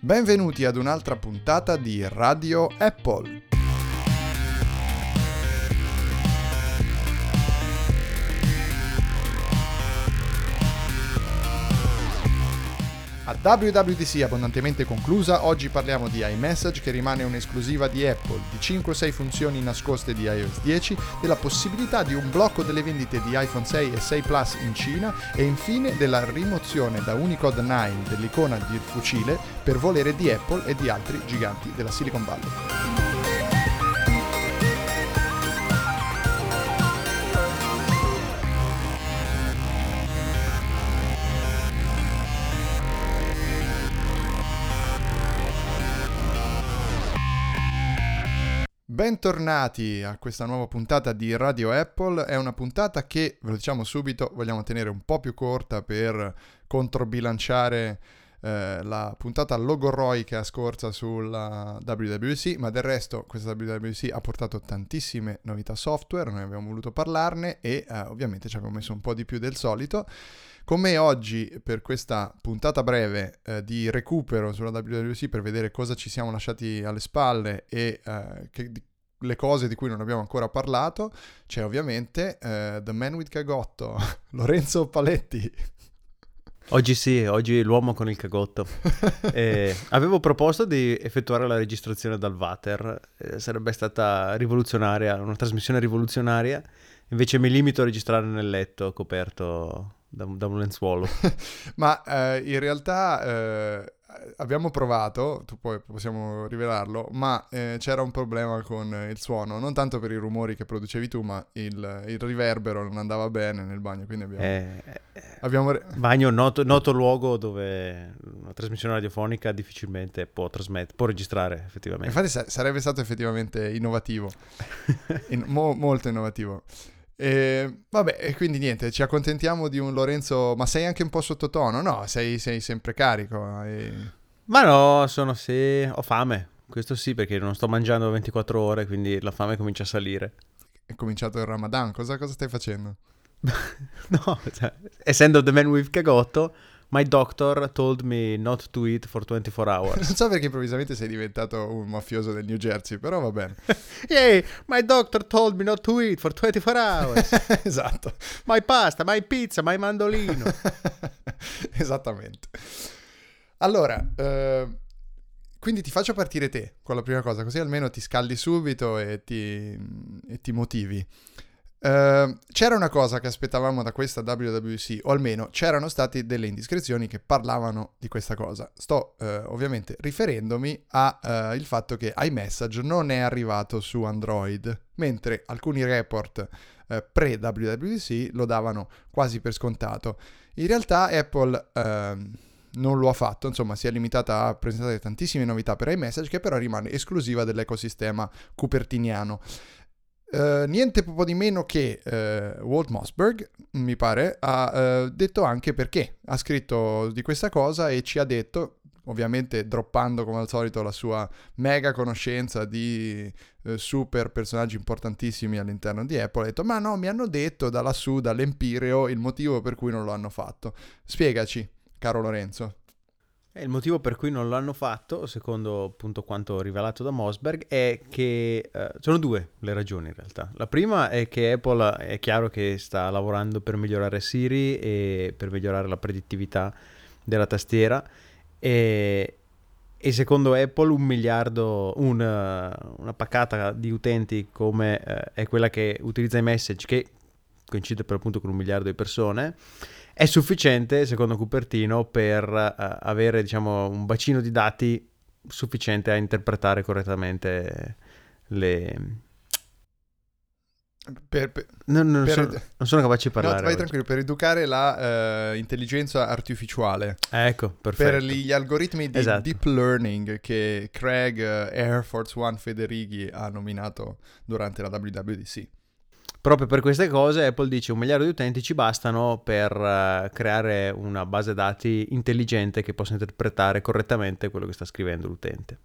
Benvenuti ad un'altra puntata di Radio Apple. WWDC abbondantemente conclusa, oggi parliamo di iMessage che rimane un'esclusiva di Apple, di 5-6 funzioni nascoste di iOS 10, della possibilità di un blocco delle vendite di iPhone 6 e 6 Plus in Cina e infine della rimozione da Unicode 9 dell'icona di fucile per volere di Apple e di altri giganti della Silicon Valley. Bentornati a questa nuova puntata di Radio Apple. È una puntata che, ve lo diciamo subito, vogliamo tenere un po' più corta per controbilanciare eh, la puntata logoroica scorsa sulla WWC, ma del resto questa WWC ha portato tantissime novità software, noi abbiamo voluto parlarne e eh, ovviamente ci abbiamo messo un po' di più del solito. Con me oggi per questa puntata breve eh, di recupero sulla WWC per vedere cosa ci siamo lasciati alle spalle e eh, che, le cose di cui non abbiamo ancora parlato, c'è ovviamente uh, The Man with Cagotto, Lorenzo Paletti. Oggi sì, oggi l'uomo con il cagotto. eh, avevo proposto di effettuare la registrazione dal Vater, eh, sarebbe stata rivoluzionaria, una trasmissione rivoluzionaria, invece mi limito a registrare nel letto coperto da, da un lenzuolo. Ma eh, in realtà eh, abbiamo provato, tu poi possiamo rivelarlo, ma eh, c'era un problema con il suono, non tanto per i rumori che producevi tu, ma il, il riverbero non andava bene nel bagno, quindi abbiamo... Eh, eh abbiamo re- bagno, noto, noto, luogo dove una trasmissione radiofonica difficilmente può, trasmet- può registrare effettivamente. Infatti sa- sarebbe stato effettivamente innovativo, In- mo- molto innovativo. E, vabbè, e quindi niente, ci accontentiamo di un Lorenzo, ma sei anche un po' sottotono? No, sei, sei sempre carico. E... Ma no, sono sì, ho fame, questo sì perché non sto mangiando 24 ore, quindi la fame comincia a salire. È cominciato il Ramadan, cosa, cosa stai facendo? no, cioè, essendo The Man with Cagotto, My doctor told me not to eat for 24 hours. non so perché improvvisamente sei diventato un mafioso del New Jersey, però va bene. Yay, my doctor told me not to eat for 24 hours. esatto. My pasta, my pizza, my mandolino. Esattamente. Allora, eh, quindi ti faccio partire te con la prima cosa, così almeno ti scaldi subito e ti, e ti motivi. Uh, c'era una cosa che aspettavamo da questa WWC, o almeno c'erano state delle indiscrezioni che parlavano di questa cosa. Sto uh, ovviamente riferendomi al uh, fatto che iMessage non è arrivato su Android, mentre alcuni report pre-WWC lo davano quasi per scontato. In realtà Apple ehm, non lo ha fatto, insomma si è limitata a presentare tantissime novità per iMessage che però rimane esclusiva dell'ecosistema cupertiniano. Uh, niente proprio di meno che uh, Walt Mossberg, mi pare, ha uh, detto anche perché. Ha scritto di questa cosa e ci ha detto, ovviamente droppando come al solito la sua mega conoscenza di super personaggi importantissimi all'interno di Apple, ha detto ma no, mi hanno detto da lassù, dall'Empireo, il motivo per cui non lo hanno fatto. Spiegaci, caro Lorenzo. E il motivo per cui non l'hanno fatto, secondo appunto quanto rivelato da Mosberg, è che eh, sono due le ragioni in realtà. La prima è che Apple è chiaro che sta lavorando per migliorare Siri e per migliorare la predittività della tastiera e, e secondo Apple un miliardo, un, una paccata di utenti come eh, è quella che utilizza i message, che coincide per appunto con un miliardo di persone, è sufficiente, secondo Cupertino, per uh, avere diciamo, un bacino di dati sufficiente a interpretare correttamente le... Per, per, non, non, per, sono, non, sono, capace di parlare. No, vai tranquillo, per educare la uh, intelligenza artificiale. Ecco, perfetto. Per gli algoritmi di esatto. deep learning che Craig uh, Air Force One Federighi ha nominato durante la WWDC. Proprio per queste cose Apple dice un miliardo di utenti ci bastano per uh, creare una base dati intelligente che possa interpretare correttamente quello che sta scrivendo l'utente.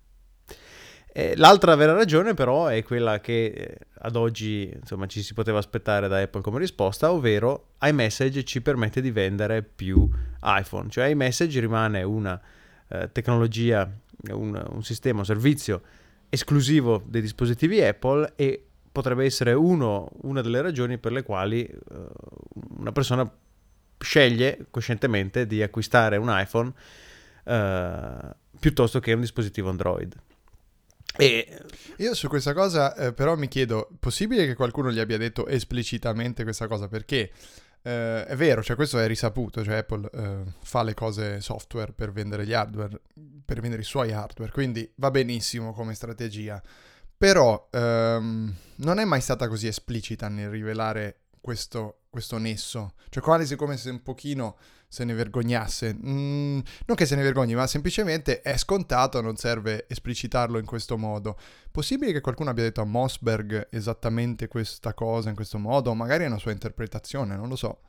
L'altra vera ragione però è quella che eh, ad oggi insomma, ci si poteva aspettare da Apple come risposta, ovvero iMessage ci permette di vendere più iPhone, cioè iMessage rimane una uh, tecnologia un, un sistema, un servizio esclusivo dei dispositivi Apple e potrebbe essere uno, una delle ragioni per le quali uh, una persona sceglie coscientemente di acquistare un iPhone uh, piuttosto che un dispositivo Android. E... Io su questa cosa eh, però mi chiedo, possibile che qualcuno gli abbia detto esplicitamente questa cosa? Perché eh, è vero, cioè questo è risaputo, cioè Apple eh, fa le cose software per vendere gli hardware, per vendere i suoi hardware, quindi va benissimo come strategia. Però ehm, non è mai stata così esplicita nel rivelare questo, questo nesso. Cioè quasi come se un pochino se ne vergognasse. Mm, non che se ne vergogni, ma semplicemente è scontato, non serve esplicitarlo in questo modo. Possibile che qualcuno abbia detto a Mossberg esattamente questa cosa in questo modo? Magari è una sua interpretazione, non lo so.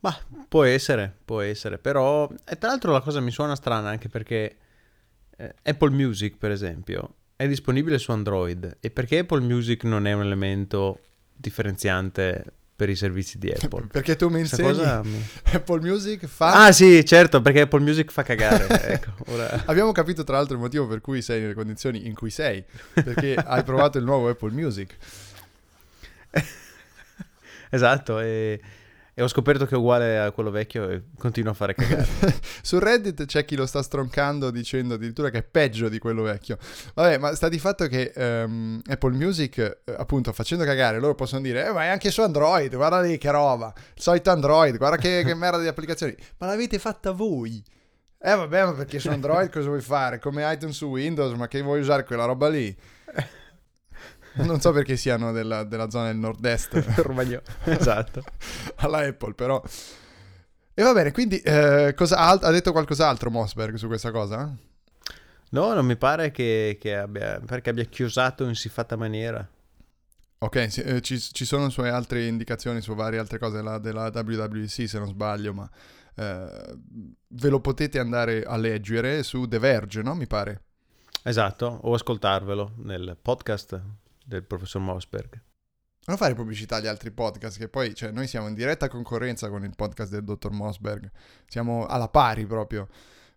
Ma può essere, può essere, però... E tra l'altro la cosa mi suona strana anche perché eh, Apple Music, per esempio, è disponibile su Android. E perché Apple Music non è un elemento differenziante per i servizi di Apple. perché tu mi insegni cosa... Apple Music fa... Ah sì, certo, perché Apple Music fa cagare. ecco, ora... Abbiamo capito tra l'altro il motivo per cui sei nelle condizioni in cui sei, perché hai provato il nuovo Apple Music. esatto, e e ho scoperto che è uguale a quello vecchio e continua a fare cagare. Su Reddit c'è chi lo sta stroncando dicendo addirittura che è peggio di quello vecchio. Vabbè, ma sta di fatto che um, Apple Music, eh, appunto, facendo cagare, loro possono dire, eh, ma è anche su Android, guarda lì che roba, il solito Android, guarda che, che merda di applicazioni. Ma l'avete fatta voi. Eh vabbè, ma perché su Android cosa vuoi fare? Come iTunes su Windows, ma che vuoi usare quella roba lì? non so perché siano della, della zona del nord-est. Romagno. esatto. Alla Apple, però. E va bene, quindi eh, cosa, ha detto qualcos'altro Mossberg su questa cosa? No, non mi pare che, che abbia, perché abbia chiusato in siffatta maniera. Ok, sì, eh, ci, ci, sono sue altre indicazioni su varie altre cose della, della WWC se non sbaglio, ma eh, ve lo potete andare a leggere su The Verge, no? Mi pare. Esatto, o ascoltarvelo nel podcast del professor Mossberg. Non fare pubblicità agli altri podcast, che poi cioè, noi siamo in diretta concorrenza con il podcast del dottor Mossberg. Siamo alla pari proprio.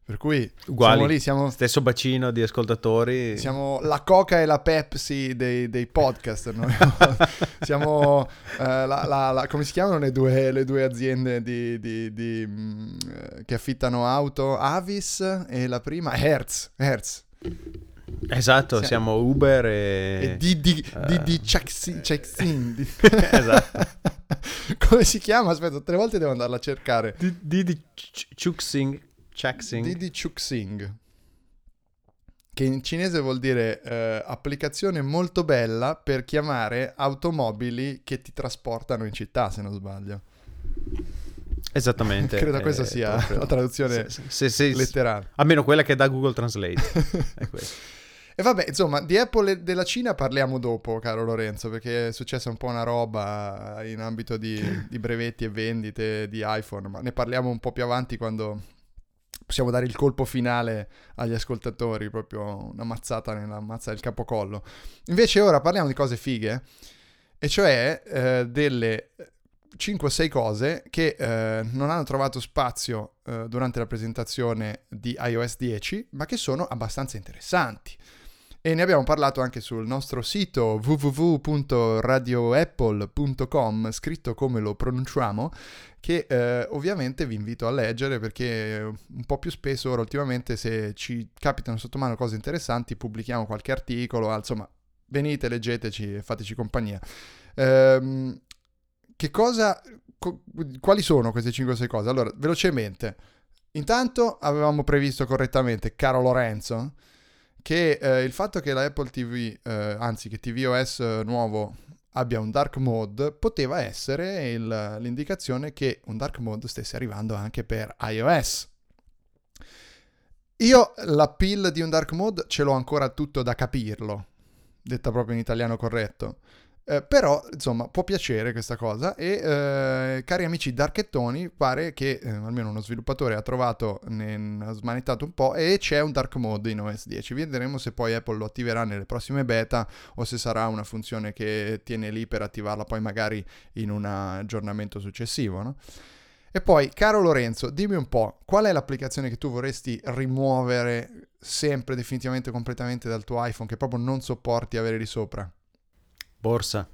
Per cui Uguali, siamo lì, siamo... Stesso bacino di ascoltatori. Siamo la Coca e la Pepsi dei, dei podcast. Noi. siamo, uh, la, la, la, come si chiamano le due, le due aziende di, di, di, um, che affittano auto? Avis e la prima Hertz. Hertz. Esatto, sì. siamo Uber e... e di, di, uh, di, di Chexin. esatto. Come si chiama? Aspetta, tre volte devo andarla a cercare. Di, di, di Chuxing. Chuxing. Di, di Chuxing. Che in cinese vuol dire eh, applicazione molto bella per chiamare automobili che ti trasportano in città, se non sbaglio. Esattamente. Credo questa sia proprio... la traduzione se, se, se, letterale. Almeno quella che dà Google Translate. È questo. E vabbè, insomma, di Apple e della Cina parliamo dopo, caro Lorenzo, perché è successa un po' una roba in ambito di, di brevetti e vendite di iPhone, ma ne parliamo un po' più avanti quando possiamo dare il colpo finale agli ascoltatori, proprio una mazzata nella mazza del capocollo. Invece ora parliamo di cose fighe, e cioè eh, delle 5 o 6 cose che eh, non hanno trovato spazio eh, durante la presentazione di iOS 10, ma che sono abbastanza interessanti e ne abbiamo parlato anche sul nostro sito www.radioapple.com, scritto come lo pronunciamo, che eh, ovviamente vi invito a leggere perché un po' più spesso ora ultimamente se ci capitano sotto mano cose interessanti pubblichiamo qualche articolo, insomma venite, leggeteci e fateci compagnia. Ehm, che cosa, co- quali sono queste 5-6 cose? Allora, velocemente. Intanto avevamo previsto correttamente, caro Lorenzo, che eh, il fatto che la Apple TV, eh, anzi che tvOS nuovo abbia un dark mode poteva essere il, l'indicazione che un dark mode stesse arrivando anche per iOS. Io l'appeal di un dark mode ce l'ho ancora tutto da capirlo, detta proprio in italiano corretto. Eh, però, insomma, può piacere questa cosa e eh, cari amici Darkettoni, pare che eh, almeno uno sviluppatore ha trovato, ne, ha smanettato un po' e c'è un dark mode in OS 10. Vedremo se poi Apple lo attiverà nelle prossime beta o se sarà una funzione che tiene lì per attivarla poi magari in un aggiornamento successivo, no? E poi, caro Lorenzo, dimmi un po', qual è l'applicazione che tu vorresti rimuovere sempre, definitivamente, completamente dal tuo iPhone, che proprio non sopporti avere lì sopra? Borsa.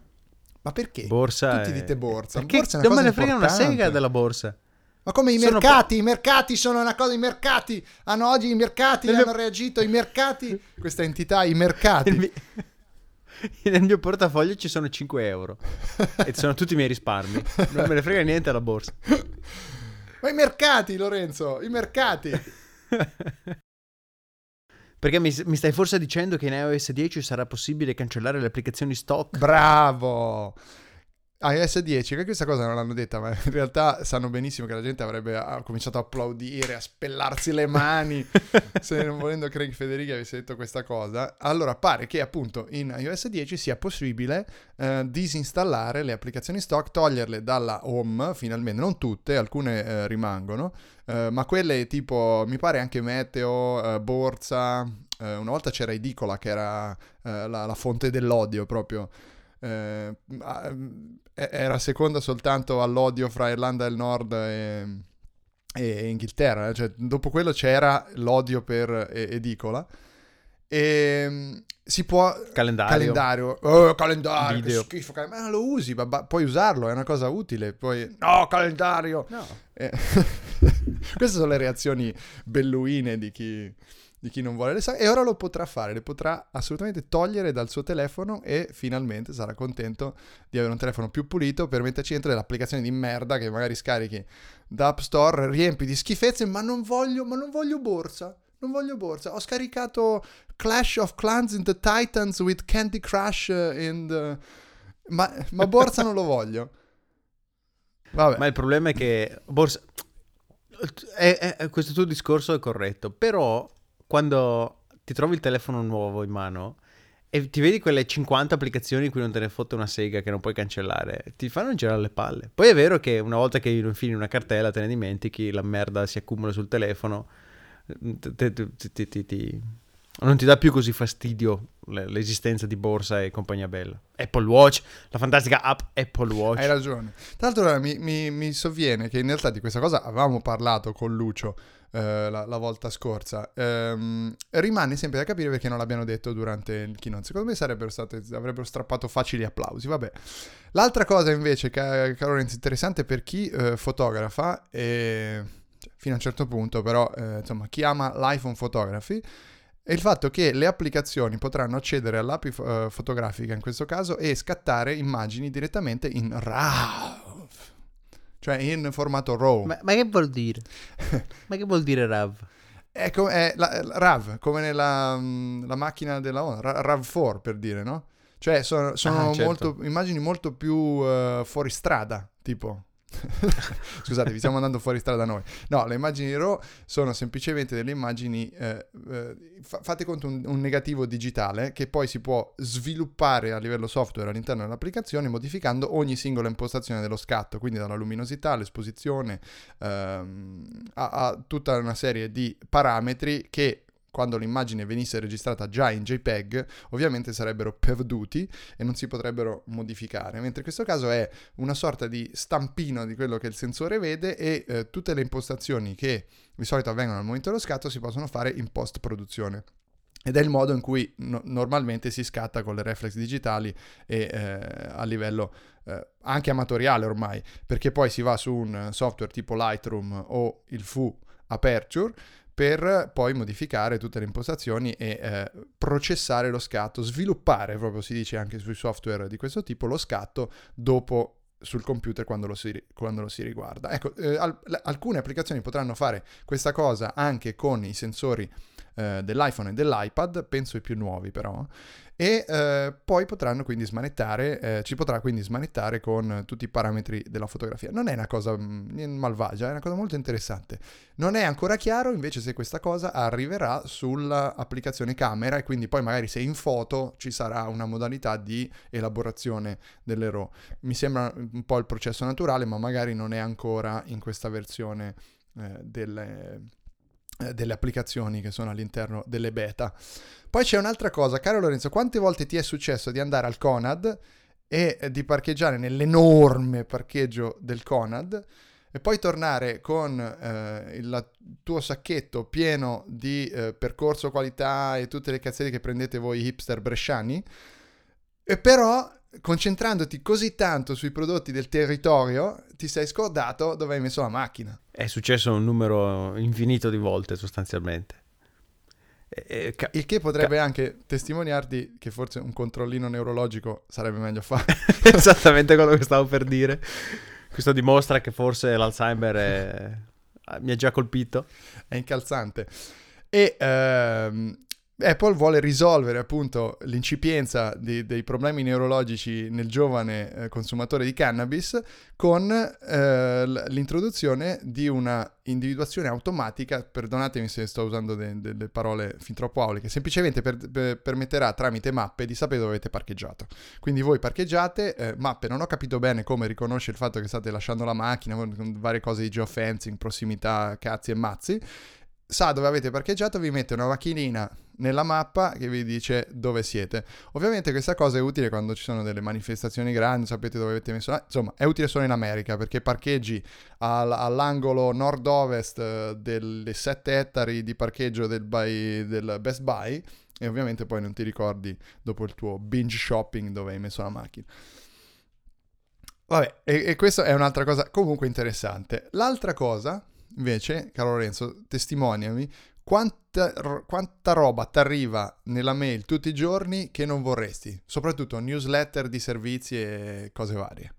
Ma perché? Borsa Tutti è... dite borsa. Perché borsa è una non me ne frega una sega della borsa. Ma come i Sono mercati? I mercati sono una cosa, i mercati hanno oggi i mercati hanno mio- reagito, i mercati, questa entità, i mercati. Nel, mi- nel mio portafoglio ci sono 5 euro e sono tutti i miei risparmi. Non me ne frega niente alla borsa. Ma i mercati, Lorenzo, i mercati. Perché mi, mi stai forse dicendo che in iOS 10 sarà possibile cancellare le applicazioni stock? Bravo. iOS 10, che questa cosa non l'hanno detta, ma in realtà sanno benissimo che la gente avrebbe cominciato a applaudire, a spellarsi le mani, se non volendo Craig Federighi avesse detto questa cosa. Allora pare che appunto in iOS 10 sia possibile eh, disinstallare le applicazioni stock, toglierle dalla home finalmente, non tutte, alcune eh, rimangono, eh, ma quelle tipo, mi pare anche Meteo, eh, Borsa, eh, una volta c'era Edicola che era eh, la, la fonte dell'odio proprio. Eh, ma, eh, era seconda soltanto all'odio fra Irlanda del Nord e, e Inghilterra. eh, Cioè, dopo quello c'era l'odio per Edicola. E mm, si può. Calendario. Calendario, oh, calendario, Video. che schifo. cal- Ma lo usi, ma- ma puoi usarlo, è una cosa utile. Poi, no, calendario. No. Eh, queste sono le reazioni belluine di chi, di chi non vuole le saghe. E ora lo potrà fare, le potrà assolutamente togliere dal suo telefono e finalmente sarà contento di avere un telefono più pulito per metterci dentro delle applicazioni di merda che magari scarichi da App Store, riempi di schifezze, ma non voglio, ma non voglio borsa. Non voglio borsa. Ho scaricato Clash of Clans in the Titans with Candy Crush eh, in the... Ma, ma borsa non lo voglio. Vabbè. Ma il problema è che borsa... è- è- questo tuo discorso è corretto, però quando ti trovi il telefono nuovo in mano e ti vedi quelle 50 applicazioni in cui non te ne fotte una sega che non puoi cancellare, ti fanno girare le palle. Poi è vero che una volta che infili in una cartella te ne dimentichi, la merda si accumula sul telefono, te- te- ti- ti- ti- ti- non ti dà più così fastidio l'esistenza di borsa e compagnia bella. Apple Watch, la fantastica app Apple Watch. Hai ragione. Tra l'altro mi, mi- mi sovviene che in realtà di questa cosa avevamo parlato con Lucio eh, la, la volta scorsa. Ehm, rimane sempre da capire perché non l'abbiano detto durante il keynote. Secondo me sarebbero state, avrebbero strappato facili applausi. Vabbè. L'altra cosa invece, ca- caro Lorenzo, interessante per chi eh, fotografa, e, cioè, fino a un certo punto, però, eh, insomma, chi ama l'iPhone Photography, è il fatto che le applicazioni potranno accedere all'API eh, fotografica in questo caso e scattare immagini direttamente in RAW, cioè in formato RAW. Ma, ma che vuol dire? ma che vuol dire Rav? È, co- è la, la RAV, come nella mm, la macchina della Honor, Ra- RAV4 per dire, no? Cioè sono, sono Ah, certo. molto, immagini molto più eh, fuori strada, tipo. Scusate, vi stiamo andando fuori strada noi. No, le immagini RAW sono semplicemente delle immagini, eh, eh, fa- fate conto un, un negativo digitale che poi si può sviluppare a livello software all'interno dell'applicazione modificando ogni singola impostazione dello scatto, quindi dalla luminosità, l'esposizione, ehm, a, a tutta una serie di parametri che quando l'immagine venisse registrata già in JPEG, ovviamente sarebbero perduti e non si potrebbero modificare, mentre in questo caso è una sorta di stampino di quello che il sensore vede e eh, tutte le impostazioni che di solito avvengono al momento dello scatto si possono fare in post produzione. Ed è il modo in cui no- normalmente si scatta con le reflex digitali e eh, a livello eh, anche amatoriale ormai, perché poi si va su un software tipo Lightroom o il Fu Aperture per poi modificare tutte le impostazioni e eh, processare lo scatto, sviluppare, proprio si dice anche sui software di questo tipo, lo scatto dopo sul computer quando lo si, quando lo si riguarda. Ecco, eh, al- alcune applicazioni potranno fare questa cosa anche con i sensori eh, dell'iPhone e dell'iPad, penso i più nuovi però, e eh, poi potranno quindi smanettare, eh, ci potrà quindi smanettare con tutti i parametri della fotografia. Non è una cosa mm, malvagia, è una cosa molto interessante. Non è ancora chiaro invece se questa cosa arriverà sull'applicazione camera e quindi poi magari se in foto ci sarà una modalità di elaborazione delle RAW. Mi sembra un po' il processo naturale, ma magari non è ancora in questa versione eh, delle, delle applicazioni che sono all'interno delle beta. Poi c'è un'altra cosa, caro Lorenzo, quante volte ti è successo di andare al Conad e eh, di parcheggiare nell'enorme parcheggio del Conad e poi tornare con eh, il tuo sacchetto pieno di eh, percorso qualità e tutte le cazzate che prendete voi hipster bresciani, e però concentrandoti così tanto sui prodotti del territorio, ti sei scordato dove hai messo la macchina. È successo un numero infinito di volte sostanzialmente. E, ca- il che potrebbe ca- anche testimoniarti che forse un controllino neurologico sarebbe meglio fare. Esattamente quello che stavo per dire. Questo dimostra che forse l'Alzheimer è... mi ha già colpito. È incalzante. E ehm, Apple vuole risolvere appunto l'incipienza di, dei problemi neurologici nel giovane eh, consumatore di cannabis con eh, l'introduzione di una individuazione automatica, perdonatemi se sto usando delle de, parole fin troppo auliche, semplicemente per, per, permetterà tramite mappe di sapere dove avete parcheggiato. Quindi voi parcheggiate, eh, mappe, non ho capito bene come riconosce il fatto che state lasciando la macchina varie cose di geofencing, prossimità, cazzi e mazzi, sa dove avete parcheggiato, vi mette una macchinina nella mappa che vi dice dove siete. Ovviamente questa cosa è utile quando ci sono delle manifestazioni grandi, sapete dove avete messo la... Insomma, è utile solo in America perché parcheggi al, all'angolo nord-ovest eh, delle 7 ettari di parcheggio del, buy, del Best Buy e ovviamente poi non ti ricordi dopo il tuo binge shopping dove hai messo la macchina. Vabbè, e, e questa è un'altra cosa comunque interessante. L'altra cosa, invece, caro Lorenzo, testimoniami quanta, quanta roba ti arriva nella mail tutti i giorni che non vorresti, soprattutto newsletter di servizi e cose varie.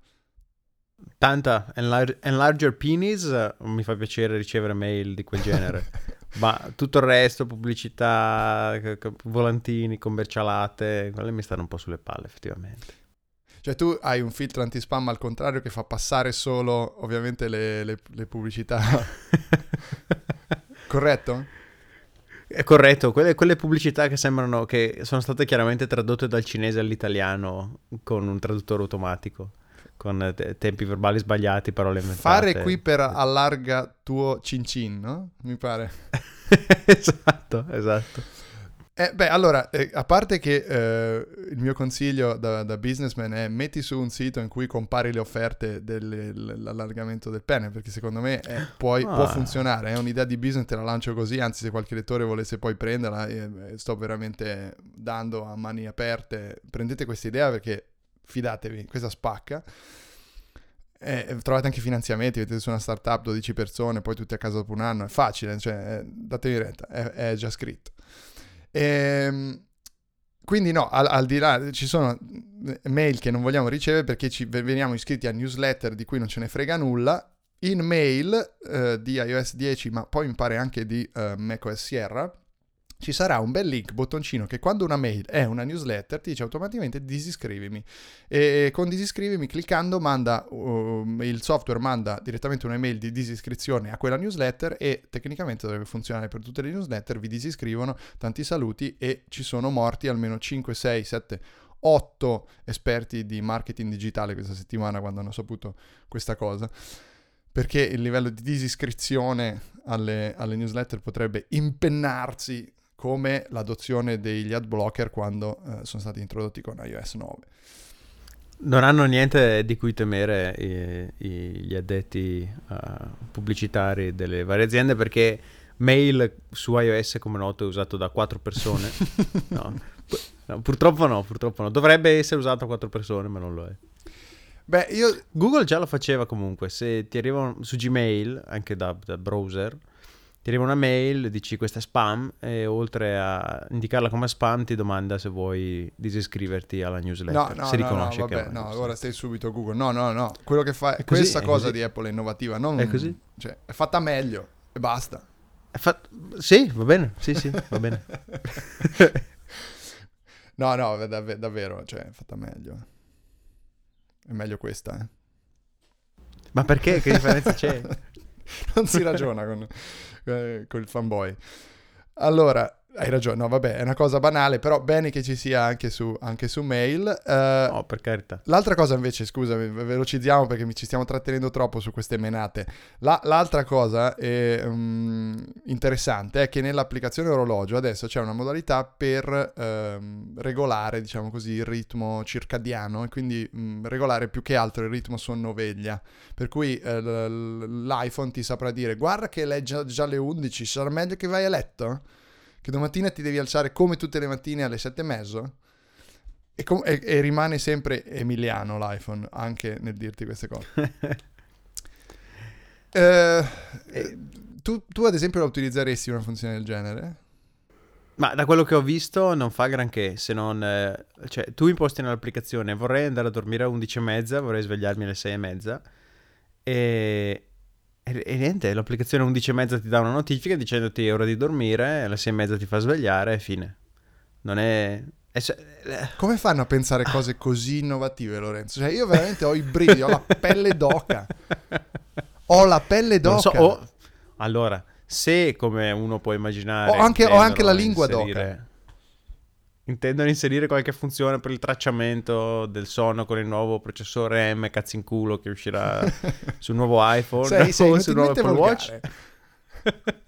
Tanta enlarge, enlarger penis mi fa piacere ricevere mail di quel genere. Ma tutto il resto, pubblicità, volantini, commercialate, quelle mi stanno un po' sulle palle effettivamente. Cioè tu hai un filtro anti-spam al contrario che fa passare solo ovviamente le, le, le pubblicità. Corretto? È corretto, quelle, quelle, pubblicità che sembrano che sono state chiaramente tradotte dal cinese all'italiano con un traduttore automatico, con te- tempi verbali sbagliati, parole inventate. Fare qui per allarga tuo cin cin, no? Mi pare. esatto, esatto. Eh, beh, allora, eh, a parte che eh, il mio consiglio da, da, businessman è metti su un sito in cui compari le offerte dell'allargamento del pene, perché secondo me è, puoi, ah. può funzionare, è un'idea di business, te la lancio così, anzi se qualche lettore volesse poi prenderla, eh, sto veramente dando a mani aperte, prendete questa idea perché fidatevi, questa spacca. Eh, trovate anche finanziamenti, vedete su una startup 12 persone, poi tutti a casa dopo un anno, è facile, cioè, eh, datevi retta, è, è già scritto. Ehm, quindi no, al, al, di là ci sono mail che non vogliamo ricevere perché ci veniamo iscritti a newsletter di cui non ce ne frega nulla. In mail eh, di iOS 10, ma poi mi pare anche di eh, macOS Sierra, ci sarà un bel link, bottoncino, che quando una mail è una newsletter ti dice automaticamente disiscrivimi. E con disiscrivimi cliccando manda, uh, il software manda direttamente un'email di disiscrizione a quella newsletter e tecnicamente dovrebbe funzionare per tutte le newsletter, vi disiscrivono, tanti saluti e ci sono morti almeno 5, 6, 7, 8 esperti di marketing digitale questa settimana quando hanno saputo questa cosa perché il livello di disiscrizione alle, alle newsletter potrebbe impennarsi come l'adozione degli ad blocker quando eh, sono stati introdotti con iOS 9. Non hanno niente di cui temere i, i, gli addetti uh, pubblicitari delle varie aziende perché mail su iOS come noto è usato da quattro persone. no. No, purtroppo no, purtroppo no. Dovrebbe essere usato da quattro persone ma non lo è. Beh, io... Google già lo faceva comunque, se ti arrivano su Gmail, anche da, da browser, ti arriva una mail, dici questa è spam e oltre a indicarla come spam ti domanda se vuoi disiscriverti alla newsletter. No, no, se no, riconosce no, vabbè, no, ora stai subito Google. No, no, no, quello che fa è così, questa è cosa così. di Apple è innovativa, non è così. Cioè, è fatta meglio e basta. È fat... Sì, va bene. Sì, sì, va bene. no, no, dav- davvero, cioè, è fatta meglio. È meglio questa, eh. Ma perché? Che differenza c'è? non si ragiona con, eh, con il fanboy. Allora, Hai ragione, no, vabbè, è una cosa banale, però bene che ci sia anche su, anche su mail. Uh, no, per carità. L'altra cosa invece, scusami, velocizziamo perché ci stiamo trattenendo troppo su queste menate. La, l'altra cosa è, um, interessante è che nell'applicazione orologio adesso c'è una modalità per um, regolare, diciamo così, il ritmo circadiano e quindi um, regolare più che altro il ritmo sonno-veglia. Per cui uh, l'iPhone ti saprà dire, guarda che è già, già le 11, sarà meglio che vai a letto? Che domattina ti devi alzare come tutte le mattine alle sette e mezzo e, com- e, e rimane sempre emiliano l'iPhone anche nel dirti queste cose. eh, eh, tu, tu, ad esempio la utilizzeresti una funzione del genere? Ma da quello che ho visto non fa granché, se non... Eh, cioè, tu imposti nell'applicazione, vorrei andare a dormire alle 11 e mezza, vorrei svegliarmi alle 6 e mezza e, e, e niente, l'applicazione 11 e mezza ti dà una notifica dicendoti è ora di dormire, alle 6 e mezza ti fa svegliare e fine. Non è... è eh. Come fanno a pensare cose così innovative, Lorenzo? Cioè, io veramente ho i brividi, ho la pelle d'oca. Ho la pelle d'oca. So, oh, allora, se come uno può immaginare... Ho anche, ho anche la lingua inserire... d'oca intendono inserire qualche funzione per il tracciamento del sonno con il nuovo processore M cazzo in culo che uscirà sul nuovo iPhone sei, sei o sul nuovo Apple Watch.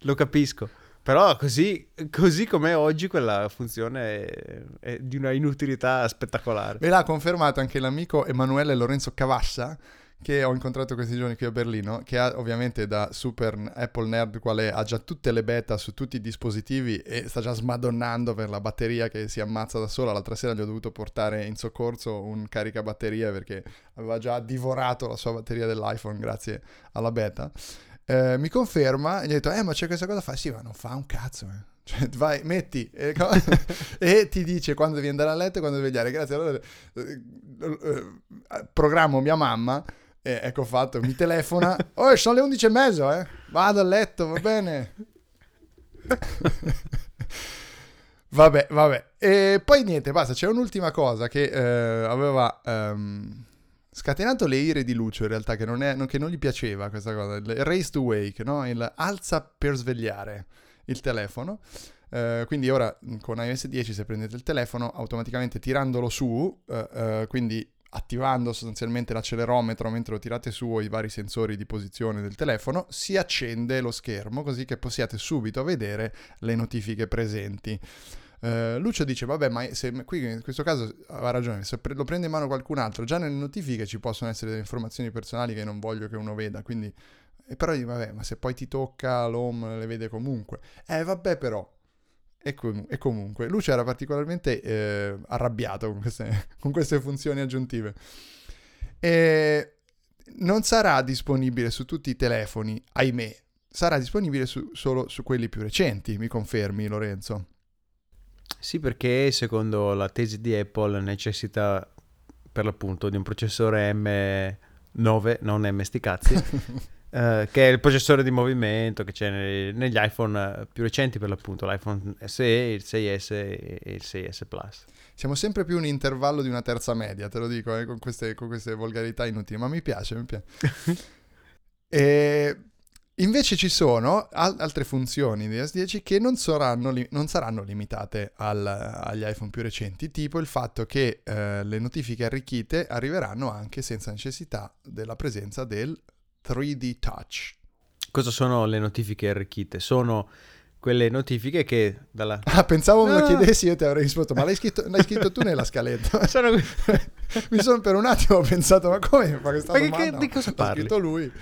Lo capisco. Però così, così com'è oggi quella funzione è, è, di una inutilità spettacolare. Me l'ha confermato anche l'amico Emanuele Lorenzo Cavassa che ho incontrato questi giorni qui a Berlino, che ha ovviamente da super Apple nerd quale ha già tutte le beta su tutti i dispositivi e sta già smadonnando per la batteria che si ammazza da sola. L'altra sera gli ho dovuto portare in soccorso un caricabatteria perché aveva già divorato la sua batteria dell'iPhone grazie alla beta. Eh, mi conferma, gli ho detto, eh ma c'è questa cosa, fa sì ma non fa un cazzo, eh. Cioè, vai, metti e, e, ti dice quando devi andare a letto e quando devi vegliare. Grazie. Allora, eh, eh, programmo mia mamma e ecco fatto, mi telefona. Oh, sono le 11 e mezzo, eh. Vado a letto, va bene. vabbè, vabbè. E poi niente, basta. C'è un'ultima cosa che eh, aveva ehm, scatenato le ire di Lucio, in realtà, che non, è, non, che non gli piaceva questa cosa. Il raise to wake, no? Il alza per svegliare il telefono. Uh, quindi ora con iOS 10 se prendete il telefono automaticamente tirandolo su, uh, uh, quindi attivando sostanzialmente l'accelerometro mentre lo tirate su o i vari sensori di posizione del telefono, si accende lo schermo così che possiate subito vedere le notifiche presenti. Uh, Lucio dice, vabbè, ma se, qui in questo caso ha ragione, se pre- lo prende in mano qualcun altro, già nelle notifiche ci possono essere delle informazioni personali che non voglio che uno veda, quindi... E però dico, vabbè, ma se poi ti tocca l'home le vede comunque. Eh, vabbè però, e, com- e, comunque, Luce era particolarmente eh, arrabbiato con queste, con queste, funzioni aggiuntive. E non sarà disponibile su tutti i telefoni, ahimè. Sarà disponibile su, solo su quelli più recenti, mi confermi Lorenzo? Sì, perché secondo la tesi di Apple necessita per l'appunto di un processore M9, non M sti cazzi. Uh, che è il processore di movimento che c'è nei, negli iPhone eh, più recenti per l'appunto, l'iPhone SE, il 6S e il 6S Plus. Siamo sempre più un intervallo di una terza media, te lo dico, eh, con, queste, con, queste, volgarità inutili, ma mi piace, mi piace. e invece ci sono al- altre funzioni di S10 che non saranno, li- non saranno limitate al, agli iPhone più recenti, tipo il fatto che eh, le notifiche arricchite arriveranno anche senza necessità della presenza del 3D Touch. Cosa sono le notifiche arricchite? Sono quelle notifiche che dalla... Ah, pensavo me lo ah. chiedessi, io ti avrei risposto, ma l'hai scritto, l'hai scritto tu nella scaletta? sono... Mi sono per un attimo pensato, ma come fa questa ma domanda? Che, di cosa parli? L'ha scritto lui.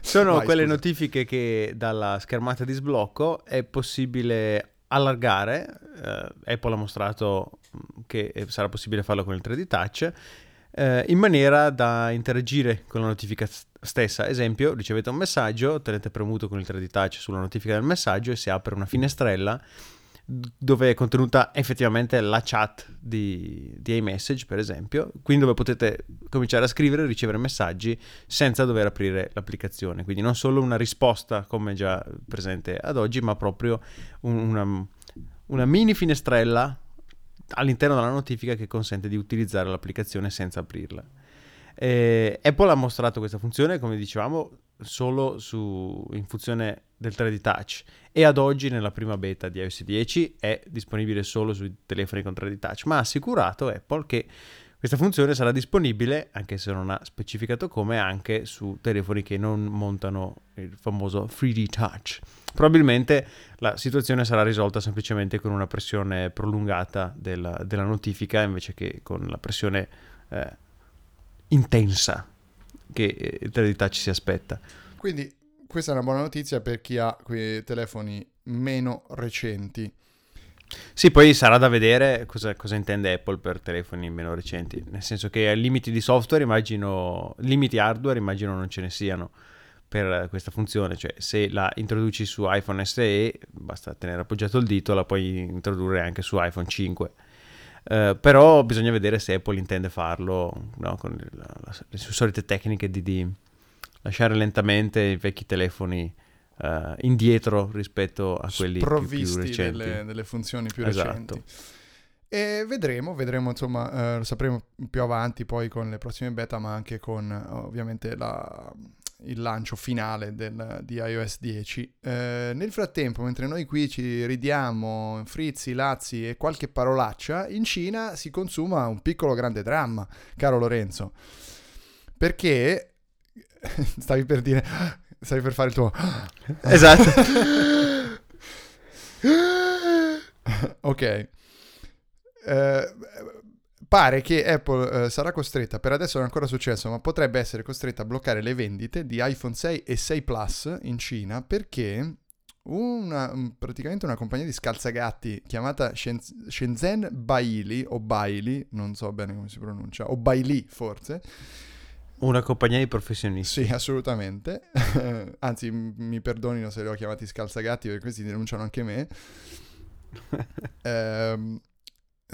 sono Vai, quelle scusa. notifiche che dalla schermata di sblocco è possibile allargare, eh, Apple ha mostrato che sarà possibile farlo con il 3D Touch, eh, in maniera da interagire con la notifica stessa. Esempio, ricevete un messaggio, tenete premuto con il 3D Touch sulla notifica del messaggio e si apre una finestrella dove è contenuta effettivamente la chat di, di iMessage, per esempio, quindi dove potete cominciare a scrivere e ricevere messaggi senza dover aprire l'applicazione. Quindi non solo una risposta come già presente ad oggi, ma proprio un, una, una mini finestrella all'interno della notifica che consente di utilizzare l'applicazione senza aprirla. Eh, Apple ha mostrato questa funzione, come dicevamo, solo su, in funzione del 3D Touch e ad oggi nella prima beta di iOS 10 è disponibile solo sui telefoni con 3D Touch, ma ha assicurato Apple che questa funzione sarà disponibile, anche se non ha specificato come, anche su telefoni che non montano il famoso 3D Touch. Probabilmente la situazione sarà risolta semplicemente con una pressione prolungata della, della notifica invece che con la pressione eh, intensa che eh, il 3D Touch si aspetta. Quindi questa è una buona notizia per chi ha quei telefoni meno recenti. Sì, poi sarà da vedere cosa, cosa, intende Apple per telefoni meno recenti, nel senso che limiti di software immagino, limiti hardware immagino non ce ne siano per questa funzione, cioè se la introduci su iPhone SE basta tenere appoggiato il dito, la puoi introdurre anche su iPhone 5. Uh, eh, però bisogna vedere se Apple intende farlo no, con le, le sue solite tecniche di, di, lasciare lentamente i vecchi telefoni uh, indietro rispetto a quelli più, più recenti. Delle, delle funzioni più esatto. recenti. E vedremo, vedremo insomma, uh, lo sapremo più avanti poi con le prossime beta, ma anche con ovviamente la, il lancio finale del, di iOS 10. Eh, nel frattempo, mentre noi qui ci ridiamo frizzi, lazzi e qualche parolaccia, in Cina si consuma un piccolo grande dramma, caro Lorenzo. Perché stavi per dire, stavi per fare il tuo... esatto. ok. Uh, pare che Apple eh, sarà costretta, per adesso non è ancora successo, ma potrebbe essere costretta a bloccare le vendite di iPhone 6 e 6 Plus in Cina perché una, praticamente una compagnia di scalzagatti chiamata Shenzhen Baili o Baili, non so bene come si pronuncia, o Baili forse. Una compagnia di professionisti. Sì, assolutamente. Anzi, mi perdonino se li ho chiamati scalzagatti perché questi denunciano anche me. ehm,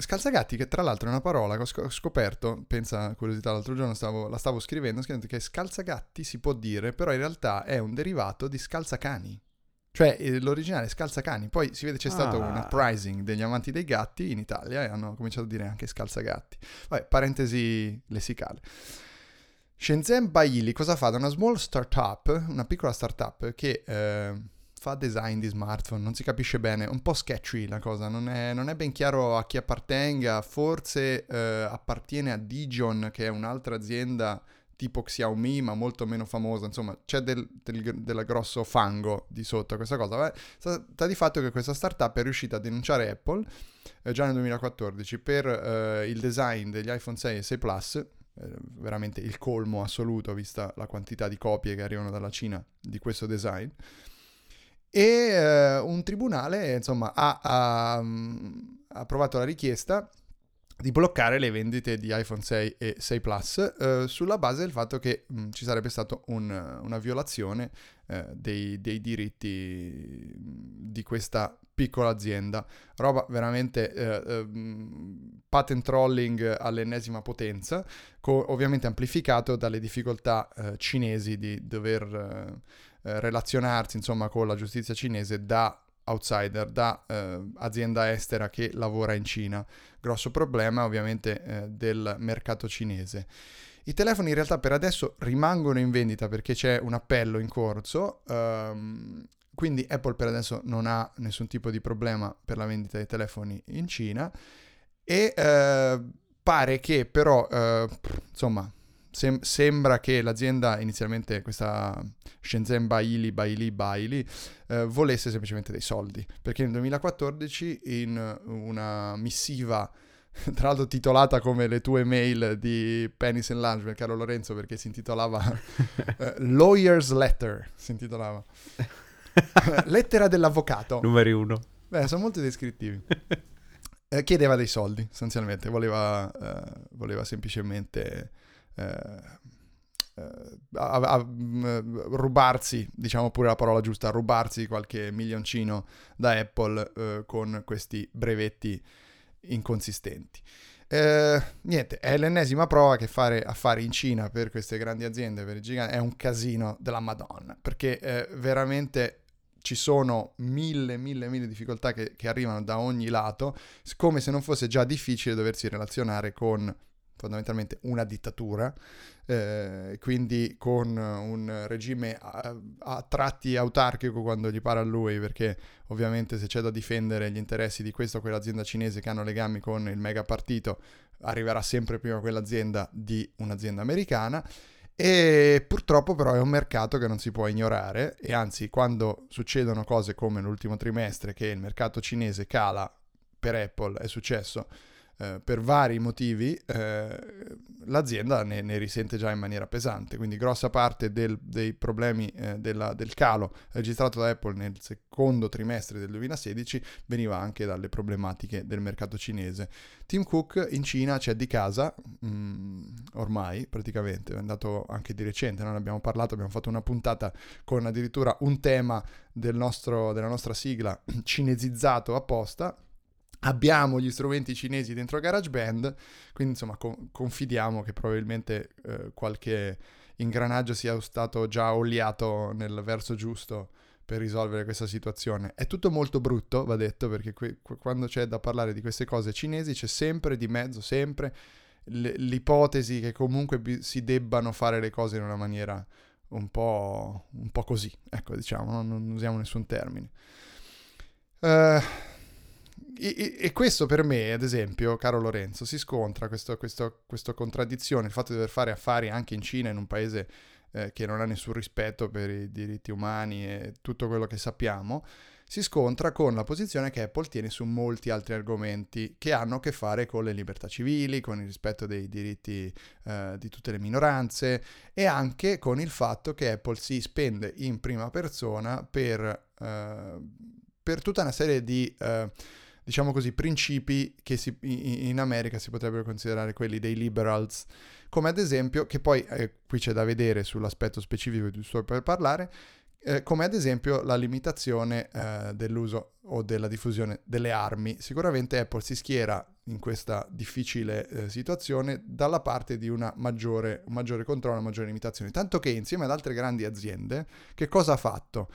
Scalzagatti, che tra l'altro è una parola che ho scoperto, pensa curiosità, l'altro giorno stavo, la stavo scrivendo, scrivendo che scalzagatti si può dire, però in realtà è un derivato di scalzacani. Cioè eh, l'originale scalzacani, poi si vede c'è stato ah. un uprising degli amanti dei gatti in Italia e hanno cominciato a dire anche scalzagatti. Vabbè, parentesi lessicale. Shenzhen Baili cosa fa? Da una small startup, una piccola startup che... Eh, fa design di smartphone, non si capisce bene, un po' sketchy la cosa, non è, non è ben chiaro a chi appartenga, forse eh, appartiene a Dijon che è un'altra azienda tipo Xiaomi ma molto meno famosa, insomma c'è del, del, del grosso fango di sotto a questa cosa, Beh, sta di fatto che questa startup è riuscita a denunciare Apple eh, già nel 2014 per eh, il design degli iPhone 6 e 6 Plus, veramente il colmo assoluto vista la quantità di copie che arrivano dalla Cina di questo design. E eh, un tribunale insomma ha, ha, mm, approvato la richiesta di bloccare le vendite di iPhone 6 e 6 Plus eh, sulla base del fatto che mh, mm, ci sarebbe stata un, una violazione eh, dei, dei, diritti di questa piccola azienda. Roba veramente eh, ehm, patent trolling all'ennesima potenza, co- ovviamente amplificato dalle difficoltà eh, cinesi di dover eh, eh, relazionarsi insomma con la giustizia cinese da outsider, da eh, azienda estera che lavora in Cina. Grosso problema ovviamente eh, del mercato cinese. I telefoni in realtà per adesso rimangono in vendita perché c'è un appello in corso, ehm, quindi Apple per adesso non ha nessun tipo di problema per la vendita dei telefoni in Cina e eh, pare che però, eh, insomma, Sem- sembra che l'azienda inizialmente, questa Shenzhen Baili, Baili, Baili, eh, volesse semplicemente dei soldi, perché nel 2014 in una missiva tra l'altro titolata come le tue mail di Penis and Lunch, caro Lorenzo, perché si intitolava uh, Lawyer's Letter, si intitolava. Lettera dell'avvocato. Numeri uno. Beh, sono molto descrittivi. Eh, chiedeva dei soldi, sostanzialmente, voleva, uh, voleva semplicemente eh, eh, a, a, mm, rubarsi, diciamo pure la parola giusta, rubarsi qualche milioncino da Apple eh, con questi brevetti inconsistenti. Eh, niente, è l'ennesima prova che fare affari in Cina per queste grandi aziende, per i giganti, è un casino della Madonna, perché eh, veramente ci sono mille, mille, mille difficoltà che, che arrivano da ogni lato, come se non fosse già difficile doversi relazionare con fondamentalmente una dittatura, eh, quindi con un regime a, a, tratti autarchico quando gli pare a lui, perché ovviamente se c'è da difendere gli interessi di questa o quell'azienda cinese che hanno legami con il mega partito, arriverà sempre prima quell'azienda di un'azienda americana. E purtroppo però è un mercato che non si può ignorare e anzi quando succedono cose come l'ultimo trimestre che il mercato cinese cala per Apple è successo eh, per vari motivi, eh, l'azienda ne, ne, risente già in maniera pesante. Quindi grossa parte del, dei problemi eh, della, del calo registrato da Apple nel secondo trimestre del 2016 veniva anche dalle problematiche del mercato cinese. Tim Cook in Cina c'è di casa, mh, mm, ormai praticamente, è andato anche di recente, non abbiamo parlato, abbiamo fatto una puntata con addirittura un tema del nostro, della nostra sigla cinesizzato apposta Abbiamo gli strumenti cinesi dentro GarageBand, quindi insomma con- confidiamo che probabilmente eh, qualche ingranaggio sia stato già oliato nel verso giusto per risolvere questa situazione. È tutto molto brutto, va detto, perché que- quando c'è da parlare di queste cose cinesi c'è sempre di mezzo, sempre l- l'ipotesi che comunque bi- si debbano fare le cose in una maniera un po', un po così, ecco diciamo, non, non usiamo nessun termine. Uh, e, questo per me, ad esempio, caro Lorenzo, si scontra questa contraddizione, il fatto di dover fare affari anche in Cina, in un paese eh, che non ha nessun rispetto per i diritti umani e tutto quello che sappiamo, si scontra con la posizione che Apple tiene su molti altri argomenti che hanno a che fare con le libertà civili, con il rispetto dei diritti eh, di tutte le minoranze e anche con il fatto che Apple si spende in prima persona per, eh, per tutta una serie di eh, diciamo così, principi che si, in America si potrebbero considerare quelli dei liberals, come ad esempio, che poi eh, qui c'è da vedere sull'aspetto specifico di cui sto per parlare, eh, come ad esempio la limitazione eh, dell'uso o della diffusione delle armi. Sicuramente Apple si schiera in questa difficile eh, situazione dalla parte di una maggiore, un maggiore controllo, una maggiore limitazione, tanto che insieme ad altre grandi aziende, che cosa ha fatto?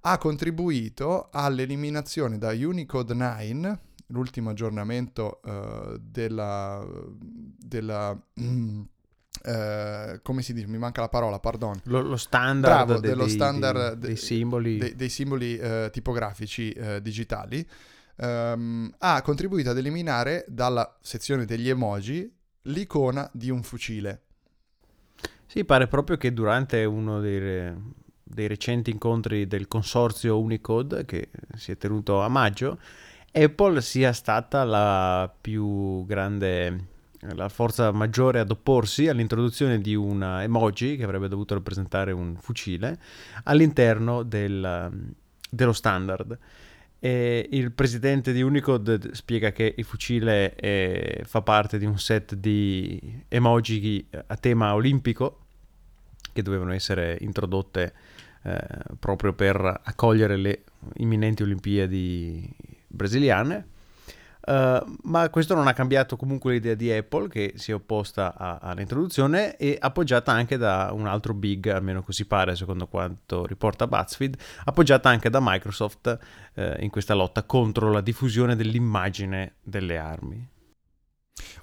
Ha contribuito all'eliminazione da Unicode 9, l'ultimo aggiornamento uh, della... della mm, Uh, come si dice? Mi manca la parola, pardon. Lo, lo standard, Bravo, dello dei, standard dei, dei simboli, dei, dei simboli uh, tipografici uh, digitali. Um, ha contribuito ad eliminare dalla sezione degli emoji l'icona di un fucile. Sì, pare proprio che durante uno dei dei recenti incontri del consorzio Unicode che si è tenuto a maggio, Apple sia stata la più grande, la forza maggiore ad opporsi all'introduzione di una emoji che avrebbe dovuto rappresentare un fucile all'interno del, dello standard. E il presidente di Unicode spiega che il fucile è, fa parte di un set di emoji a tema olimpico che dovevano essere introdotte eh, proprio per accogliere le imminenti Olimpiadi brasiliane. Uh, ma questo non ha cambiato comunque l'idea di Apple che si è opposta a, all'introduzione e appoggiata anche da un altro big, almeno così pare secondo quanto riporta BuzzFeed, appoggiata anche da Microsoft uh, in questa lotta contro la diffusione dell'immagine delle armi.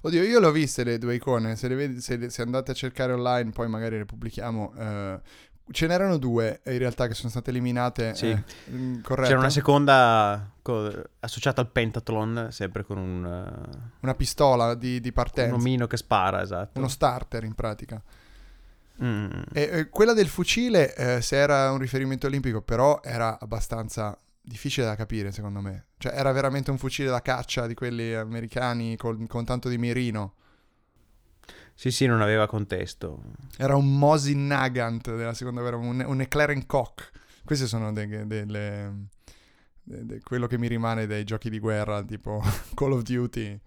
Oddio, io le ho viste le due icone, se, vedi, se, se andate a cercare online poi magari le pubblichiamo. Uh, Ce n'erano due in realtà che sono state eliminate. Sì. Eh, mm, C'era una seconda co- associata al pentathlon, sempre con un... Uh, una pistola di, di, partenza. Un omino che spara, esatto. Uno starter in pratica. Mm. E, e, quella del fucile, eh, se era un riferimento olimpico, però era abbastanza difficile da capire secondo me. Cioè era veramente un fucile da caccia di quelli americani con, con tanto di mirino. Sì, sì, non aveva contesto. Era un Mosin Nagant della seconda guerra, un, un Eclairen Koch. Queste sono delle... delle de, de, quello che mi rimane dai giochi di guerra, tipo Call of Duty.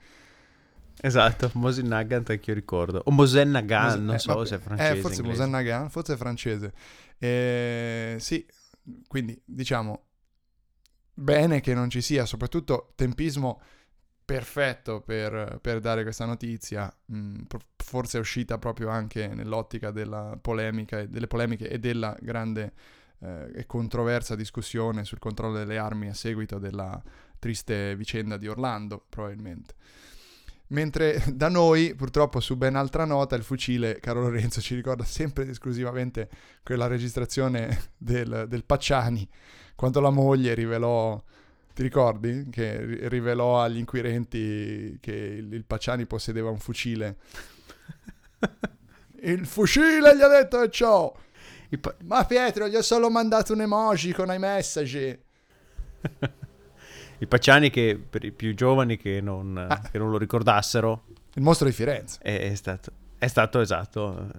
Esatto, Mosin Nagant che io ricordo. O Mosen Nagan, Mos- non eh, so se è francese. Eh, forse Mosen Nagan, forse è francese. Eh, sì, quindi diciamo bene che non ci sia, soprattutto tempismo perfetto per, per dare questa notizia, mm, forse è uscita proprio anche nell'ottica della polemica, delle polemiche e della grande eh, e controversa discussione sul controllo delle armi a seguito della triste vicenda di Orlando, probabilmente. Mentre da noi, purtroppo, su ben altra nota, il fucile, caro Lorenzo, ci ricorda sempre ed esclusivamente quella registrazione del, del Pacciani, quando la moglie rivelò, ti ricordi? Che rivelò agli inquirenti che il, il Pacciani possedeva un fucile. il fucile gli ha detto e ciò. Pa- Ma Pietro, gli ho solo mandato un emoji con i messaggi. I Pacciani che per i più giovani che non, ah. che non lo ricordassero. Il mostro di Firenze. È, è, stato, è stato esatto,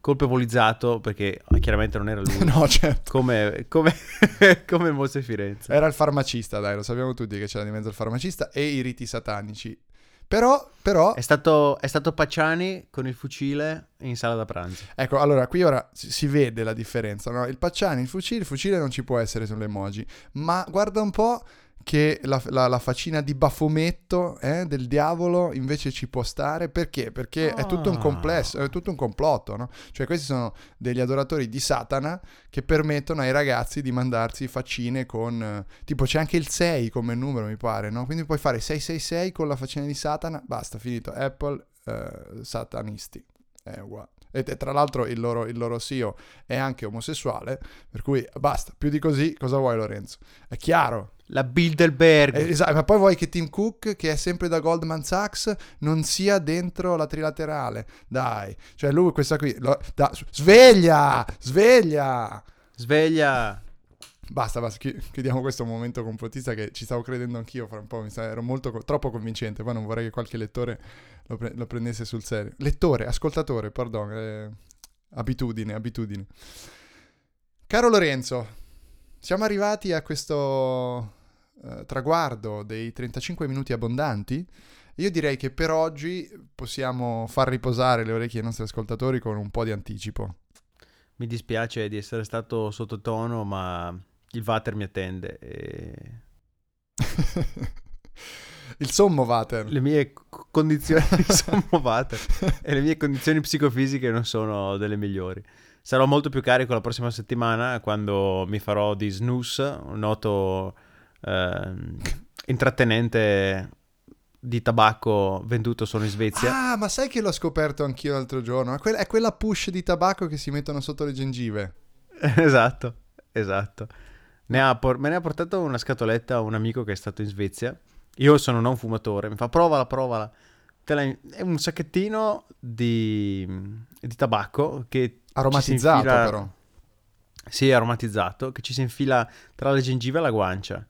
colpevolizzato perché chiaramente non era lui. no, certo. Come, come, come di Firenze. Era il farmacista, dai, lo sappiamo tutti che c'era di mezzo il farmacista e i riti satanici. Però, però... È stato, è stato Pacciani con il fucile in sala da pranzo. Ecco, allora, qui ora si vede la differenza, no? Il Pacciani, il fucile, il fucile non ci può essere sulle emoji, ma guarda un po' che la, la, la faccina di Bafometto eh, del diavolo invece ci può stare. Perché? Perché ah. è tutto un complesso, è tutto un complotto, no? Cioè questi sono degli adoratori di Satana che permettono ai ragazzi di mandarsi faccine con... Eh, tipo c'è anche il 6 come numero mi pare, no? Quindi puoi fare 666 con la faccina di Satana, basta, finito. Apple, eh, satanisti. È uguale. E tra l'altro il loro, il loro CEO è anche omosessuale, per cui basta, più di così cosa vuoi Lorenzo? È chiaro, la Bilderberg. Eh, esatto, ma poi vuoi che Tim Cook, che è sempre da Goldman Sachs, non sia dentro la trilaterale. Dai, cioè lui, questa qui, lo, da, sveglia, sveglia. Sveglia. Basta, basta, chiudiamo questo momento complottista che ci stavo credendo anch'io fra un po', mi sa, ero molto, troppo convincente, poi non vorrei che qualche lettore lo, pre- lo prendesse sul serio. Lettore, ascoltatore, pardon, eh, abitudine, abitudine. Caro Lorenzo, siamo arrivati a questo uh, traguardo dei 35 minuti abbondanti. Io direi che per oggi possiamo far riposare le orecchie ai nostri ascoltatori con un po' di anticipo. Mi dispiace di essere stato sottotono, ma il Vater mi attende. E... il sommo Vater. Le mie condizioni, sommo Vater. e le mie condizioni psicofisiche non sono delle migliori. Sarò molto più carico la prossima settimana quando mi farò di snus, un noto eh, intrattenente di tabacco venduto solo in Svezia. Ah, ma sai che l'ho scoperto anch'io l'altro giorno? È, quella, push di tabacco che si mettono sotto le gengive. esatto, esatto. Ne por- me ne ha portato una scatoletta un amico che è stato in Svezia. Io sono non fumatore, mi fa provala, provala. È un sacchettino di, di tabacco che Aromatizzato infila... però. Sì, aromatizzato, che ci si infila tra le gengive e la guancia.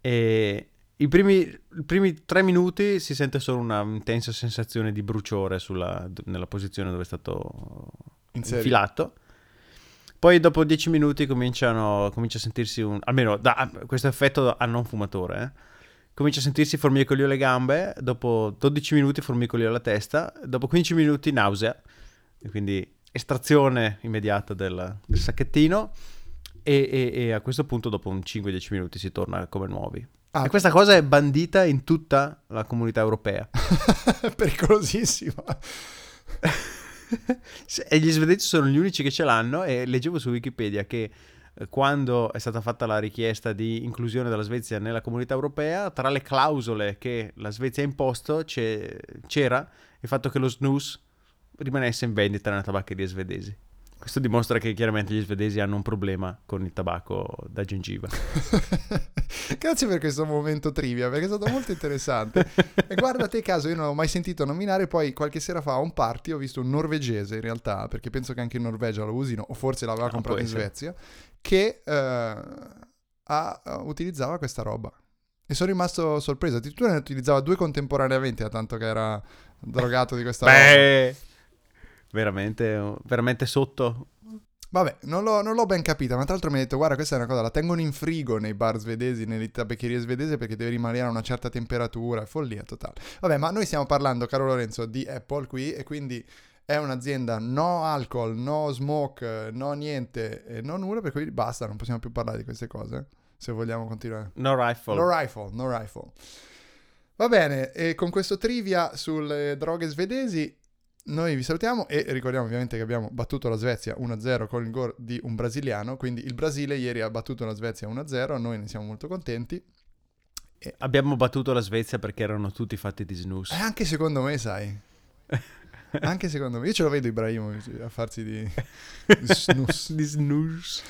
E i primi, i primi tre minuti si sente solo una intensa sensazione di bruciore sulla, nella posizione dove è stato infilato. Poi dopo dieci minuti cominciano, comincia a sentirsi un... almeno da questo effetto a non fumatore, eh? comincia a sentirsi formicolio alle gambe, dopo 12 minuti formicolio alla testa, dopo 15 minuti nausea, quindi estrazione immediata del, del sacchettino e, e, e, a questo punto dopo un 5-10 minuti si torna come nuovi. Ah, e questa cosa è bandita in tutta la comunità europea. Pericolosissima. e gli svedesi sono gli unici che ce l'hanno e leggevo su Wikipedia che eh, quando è stata fatta la richiesta di inclusione della Svezia nella comunità europea, tra le clausole che la Svezia ha imposto c'era il fatto che lo snus rimanesse in vendita nelle tabaccherie svedesi. Questo dimostra che chiaramente gli svedesi hanno un problema con il tabacco da gengiva. Grazie per questo momento trivia, perché è stato molto interessante. e guarda te caso, io non ho mai sentito nominare, poi qualche sera fa a un party ho visto un norvegese in realtà, perché penso che anche in Norvegia lo usino, o forse l'aveva ah, comprato in Svezia, che eh, ha, utilizzava questa roba. E sono rimasto sorpreso, addirittura ne utilizzava due contemporaneamente, a tanto che era drogato di questa Beh. roba veramente, veramente sotto. Vabbè, non l'ho, non l'ho, ben capita, ma tra l'altro mi ha detto, guarda, questa è una cosa, la tengono in frigo nei bar svedesi, nelle tabaccherie svedesi, perché deve rimanere a una certa temperatura, follia totale. Vabbè, ma noi stiamo parlando, caro Lorenzo, di Apple qui, e quindi è un'azienda no alcol, no smoke, no niente, no nulla, per cui basta, non possiamo più parlare di queste cose, se vogliamo continuare. No rifle. No rifle, no rifle. Va bene, e con questo trivia sulle droghe svedesi noi vi salutiamo e ricordiamo ovviamente che abbiamo battuto la Svezia 1-0 con il gol di un brasiliano, quindi il Brasile ieri ha battuto la Svezia 1-0, noi ne siamo molto contenti Abbiamo battuto la Svezia perché erano tutti fatti di snus. Eh, anche secondo me, sai. Anche secondo me. Io ce lo vedo Ibrahimovic a farsi di, di snus. di snus.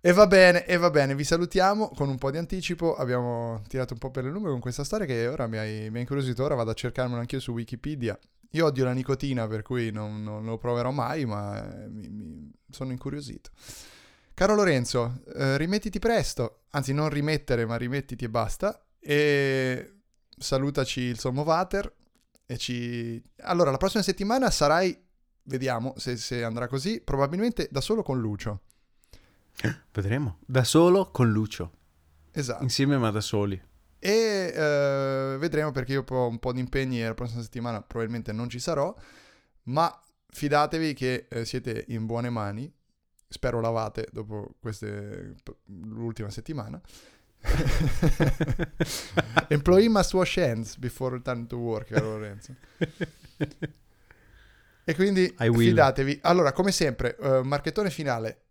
E va bene, e va bene, vi salutiamo con un po' di anticipo, abbiamo tirato un po' per le lunghe con questa storia che ora mi ha incuriosito, ora vado a cercarmelo anch'io su Wikipedia. Io odio la nicotina per cui non, non lo proverò mai, ma eh, mi, mi sono incuriosito. Caro Lorenzo, eh, rimettiti presto, anzi non rimettere, ma rimettiti e basta, e salutaci il sommovater e ci... Allora, la prossima settimana sarai, vediamo se, se andrà così, probabilmente da solo con Lucio. Vedremo. Da solo con Lucio. Esatto. Insieme ma da soli. E uh, vedremo perché io ho un po' di impegni e la prossima settimana probabilmente non ci sarò, ma fidatevi che eh, siete in buone mani. Spero lavate dopo queste, l'ultima settimana. Employee must wash hands before return to work, caro Lorenzo. e quindi fidatevi. Allora, come sempre, uh, marchettone finale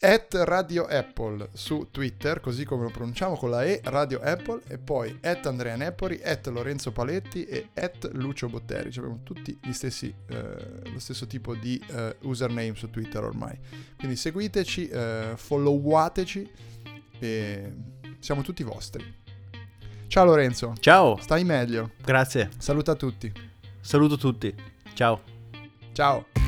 at Radio Apple su Twitter, così come lo pronunciamo con la E, Radio Apple, e poi at Andrea Nepori, at Lorenzo Paletti e at Lucio Botteri. Cioè abbiamo tutti gli stessi, eh, lo stesso tipo di eh, username su Twitter ormai. Quindi seguiteci, eh, followateci e siamo tutti vostri. Ciao Lorenzo. Ciao. Stai meglio. Grazie. Saluta tutti. Saluto tutti. Ciao. Ciao.